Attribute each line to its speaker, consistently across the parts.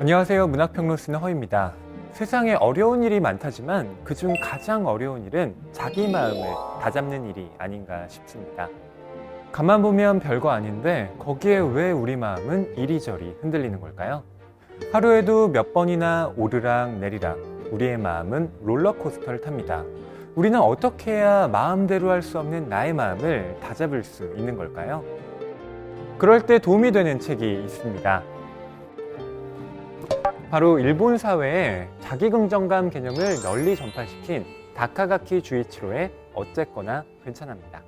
Speaker 1: 안녕하세요. 문학평론 쓰는 허입니다. 세상에 어려운 일이 많다지만 그중 가장 어려운 일은 자기 마음을 다잡는 일이 아닌가 싶습니다. 가만 보면 별거 아닌데 거기에 왜 우리 마음은 이리저리 흔들리는 걸까요? 하루에도 몇 번이나 오르락 내리락 우리의 마음은 롤러코스터를 탑니다. 우리는 어떻게 해야 마음대로 할 수 없는 나의 마음을 다잡을 수 있는 걸까요? 그럴 때 도움이 되는 책이 있습니다. 바로 일본 사회에 자기긍정감 개념을 널리 전파시킨 다카가키 주이치로의 어쨌거나 괜찮합니다.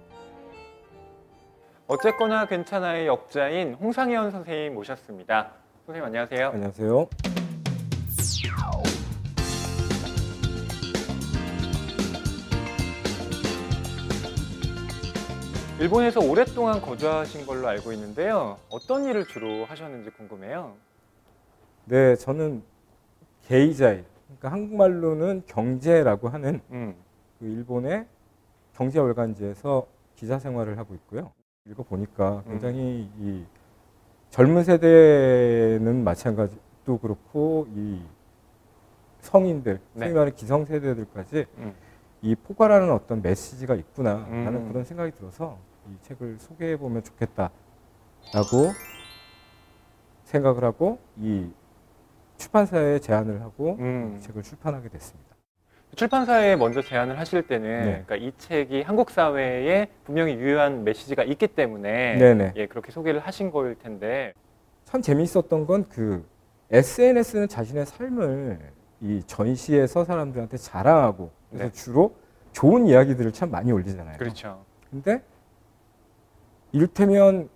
Speaker 1: 어쨌거나 괜찮아의 역자인 홍상현 선생님 모셨습니다. 선생님 안녕하세요.
Speaker 2: 안녕하세요.
Speaker 1: 일본에서 오랫동안 거주하신 걸로 알고 있는데요. 어떤 일을 주로 하셨는지 궁금해요.
Speaker 2: 네, 저는 게이자이, 그러니까 한국말로는 경제라고 하는
Speaker 1: 음,
Speaker 2: 그 일본의 경제 월간지에서 기자 생활을 하고 있고요. 읽어 보니까 굉장히 이 젊은 세대는 마찬가지도 그렇고 이 성인들,
Speaker 1: 네.
Speaker 2: 소위 말하는 기성 세대들까지
Speaker 1: 음.
Speaker 2: 이 포괄하는 어떤 메시지가 있구나라는
Speaker 1: 음.
Speaker 2: 그런 생각이 들어서 이 책을 소개해 보면 좋겠다라고 생각을 하고 이 출판사에 제안을 하고
Speaker 1: 음.
Speaker 2: 이 책을 출판하게 됐습니다.
Speaker 1: 출판사에 먼저 제안을 하실 때는
Speaker 2: 네.
Speaker 1: 그러니까 이 책이 한국 사회에 분명히 유효한 메시지가 있기 때문에
Speaker 2: 네네.
Speaker 1: 예, 그렇게 소개를 하신 거일 텐데
Speaker 2: 참 재미있었던 건 그 SNS는 자신의 삶을 이 전시에서 사람들한테 자랑하고 그래서
Speaker 1: 네.
Speaker 2: 주로 좋은 이야기들을 참 많이 올리잖아요.
Speaker 1: 그렇죠.
Speaker 2: 근데 이를테면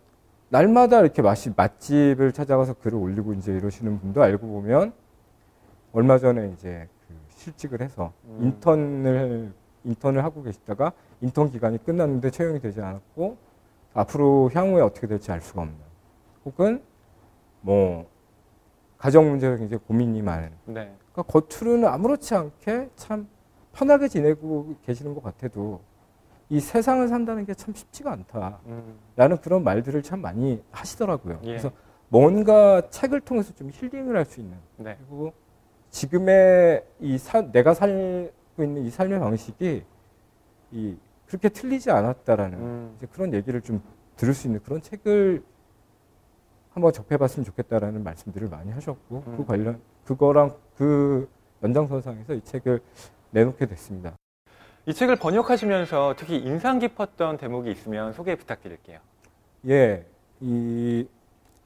Speaker 2: 날마다 이렇게 맛이 맛집을 찾아가서 글을 올리고 이제 이러시는 분도 알고 보면 얼마 전에 이제 그 실직을 해서
Speaker 1: 음.
Speaker 2: 인턴을 인턴을 하고 계시다가 인턴 기간이 끝났는데 채용이 되지 않았고 앞으로 향후에 어떻게 될지 알 수가 없는 혹은 뭐 가정 문제가 굉장히 고민이 많은
Speaker 1: 네.
Speaker 2: 그러니까 겉으로는 아무렇지 않게 참 편하게 지내고 계시는 것 같아도 이 세상을 산다는 게 참 쉽지가 않다.
Speaker 1: 음,
Speaker 2: 라는 그런 말들을 참 많이 하시더라고요.
Speaker 1: 예.
Speaker 2: 그래서 뭔가 책을 통해서 좀 힐링을 할 수 있는
Speaker 1: 네.
Speaker 2: 그리고 지금의 이 사- 내가 살고 있는 이 삶의 방식이 이 그렇게 틀리지 않았다라는
Speaker 1: 음,
Speaker 2: 이제 그런 얘기를 좀 들을 수 있는 그런 책을 한번 접해봤으면 좋겠다라는 말씀들을 많이 하셨고
Speaker 1: 음.
Speaker 2: 그 관련 그거랑 그 연장선상에서 이 책을 내놓게 됐습니다.
Speaker 1: 이 책을 번역하시면서 특히 인상 깊었던 대목이 있으면 소개 부탁드릴게요.
Speaker 2: 예, 이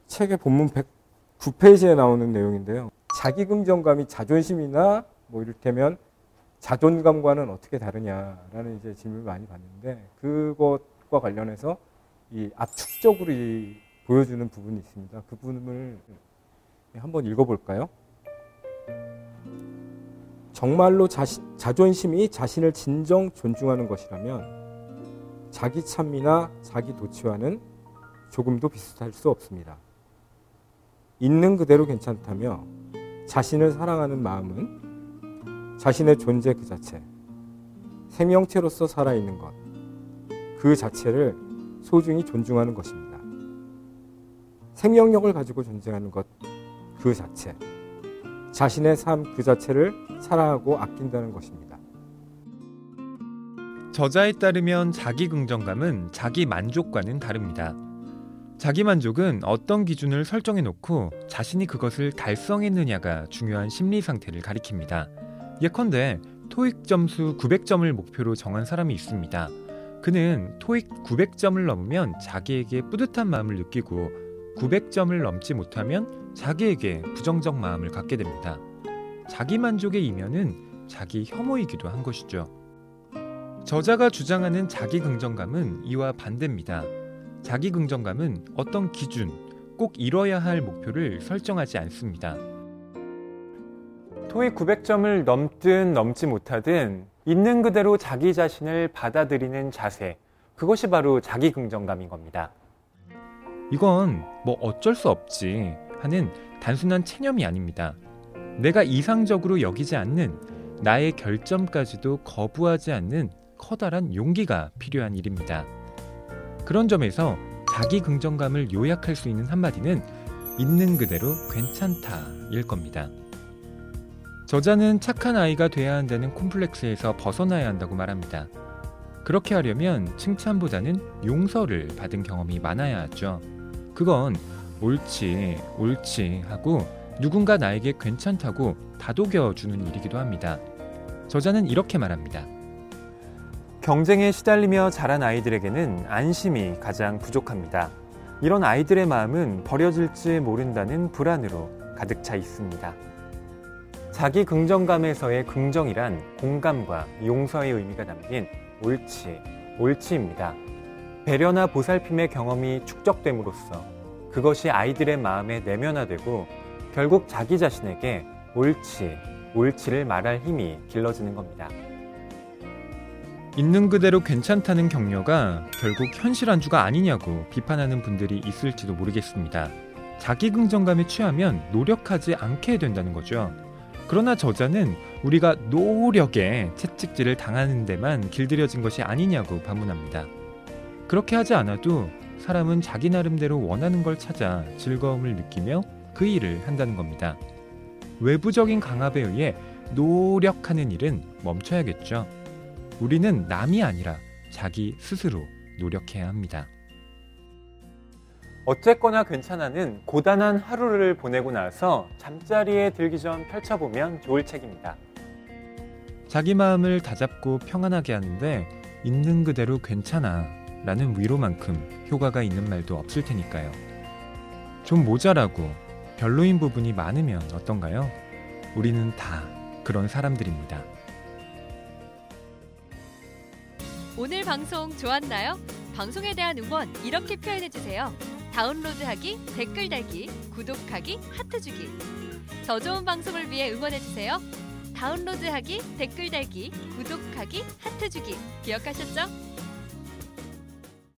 Speaker 2: 책의 본문 109페이지에 나오는 내용인데요. 자기 긍정감이 자존심이나 뭐 이를테면 자존감과는 어떻게 다르냐라는 이제 질문을 많이 받는데 그것과 관련해서 이 압축적으로 이 보여주는 부분이 있습니다. 그 부분을 한번 읽어볼까요? 정말로 자시, 자존심이 자신을 진정 존중하는 것이라면 자기 찬미나 자기 도취와는 조금도 비슷할 수 없습니다. 있는 그대로 괜찮다며 자신을 사랑하는 마음은 자신의 존재 그 자체, 생명체로서 살아있는 것, 그 자체를 소중히 존중하는 것입니다. 생명력을 가지고 존재하는 것, 그 자체, 자신의 삶 그 자체를 사랑하고 아낀다는 것입니다.
Speaker 1: 저자에 따르면 자기 긍정감은 자기 만족과는 다릅니다. 자기 만족은 어떤 기준을 설정해 놓고 자신이 그것을 달성했느냐가 중요한 심리 상태를 가리킵니다. 예컨대 토익 점수 900점을 목표로 정한 사람이 있습니다. 그는 토익 900점을 넘으면 자기에게 뿌듯한 마음을 느끼고 900점을 넘지 못하면 자기에게 부정적 마음을 갖게 됩니다. 자기 만족의 이면은 자기 혐오이기도 한 것이죠. 저자가 주장하는 자기 긍정감은 이와 반대입니다. 자기 긍정감은 어떤 기준, 꼭 이뤄야 할 목표를 설정하지 않습니다. 토익 900점을 넘든 넘지 못하든 있는 그대로 자기 자신을 받아들이는 자세, 그것이 바로 자기 긍정감인 겁니다. 이건 뭐 어쩔 수 없지 하는 단순한 체념이 아닙니다. 내가 이상적으로 여기지 않는 나의 결점까지도 거부하지 않는 커다란 용기가 필요한 일입니다. 그런 점에서 자기 긍정감을 요약할 수 있는 한마디는 있는 그대로 괜찮다일 겁니다. 저자는 착한 아이가 돼야 한다는 콤플렉스에서 벗어나야 한다고 말합니다. 그렇게 하려면 칭찬보다는 용서를 받은 경험이 많아야 하죠. 그건 옳지, 옳지 하고 누군가 나에게 괜찮다고 다독여 주는 일이기도 합니다. 저자는 이렇게 말합니다. 경쟁에 시달리며 자란 아이들에게는 안심이 가장 부족합니다. 이런 아이들의 마음은 버려질지 모른다는 불안으로 가득 차 있습니다. 자기 긍정감에서의 긍정이란 공감과 용서의 의미가 담긴 옳지, 옳지입니다. 배려나 보살핌의 경험이 축적됨으로써 그것이 아이들의 마음에 내면화되고 결국 자기 자신에게 옳지, 옳지를 말할 힘이 길러지는 겁니다. 있는 그대로 괜찮다는 격려가 결국 현실 안주가 아니냐고 비판하는 분들이 있을지도 모르겠습니다. 자기 긍정감에 취하면 노력하지 않게 된다는 거죠. 그러나 저자는 우리가 노력에 채찍질을 당하는 데만 길들여진 것이 아니냐고 반문합니다. 그렇게 하지 않아도 사람은 자기 나름대로 원하는 걸 찾아 즐거움을 느끼며 그 일을 한다는 겁니다. 외부적인 강압에 의해 노력하는 일은 멈춰야겠죠. 우리는 남이 아니라 자기 스스로 노력해야 합니다. 어쨌거나 괜찮아는 고단한 하루를 보내고 나서 잠자리에 들기 전 펼쳐보면 좋을 책입니다. 자기 마음을 다잡고 평안하게 하는데 있는 그대로 괜찮아 라는 위로만큼 효과가 있는 말도 없을 테니까요. 좀 모자라고 별로인 부분이 많으면 어떤가요? 우리는 다 그런 사람들입니다.
Speaker 3: 오늘 방송 좋았나요? 방송에 대한 응원 이렇게 표현해 주세요. 다운로드하기, 댓글 달기, 구독하기, 하트 주기. 저 좋은 방송을 위해 응원해 주세요. 다운로드하기, 댓글 달기, 구독하기, 하트 주기. 기억하셨죠?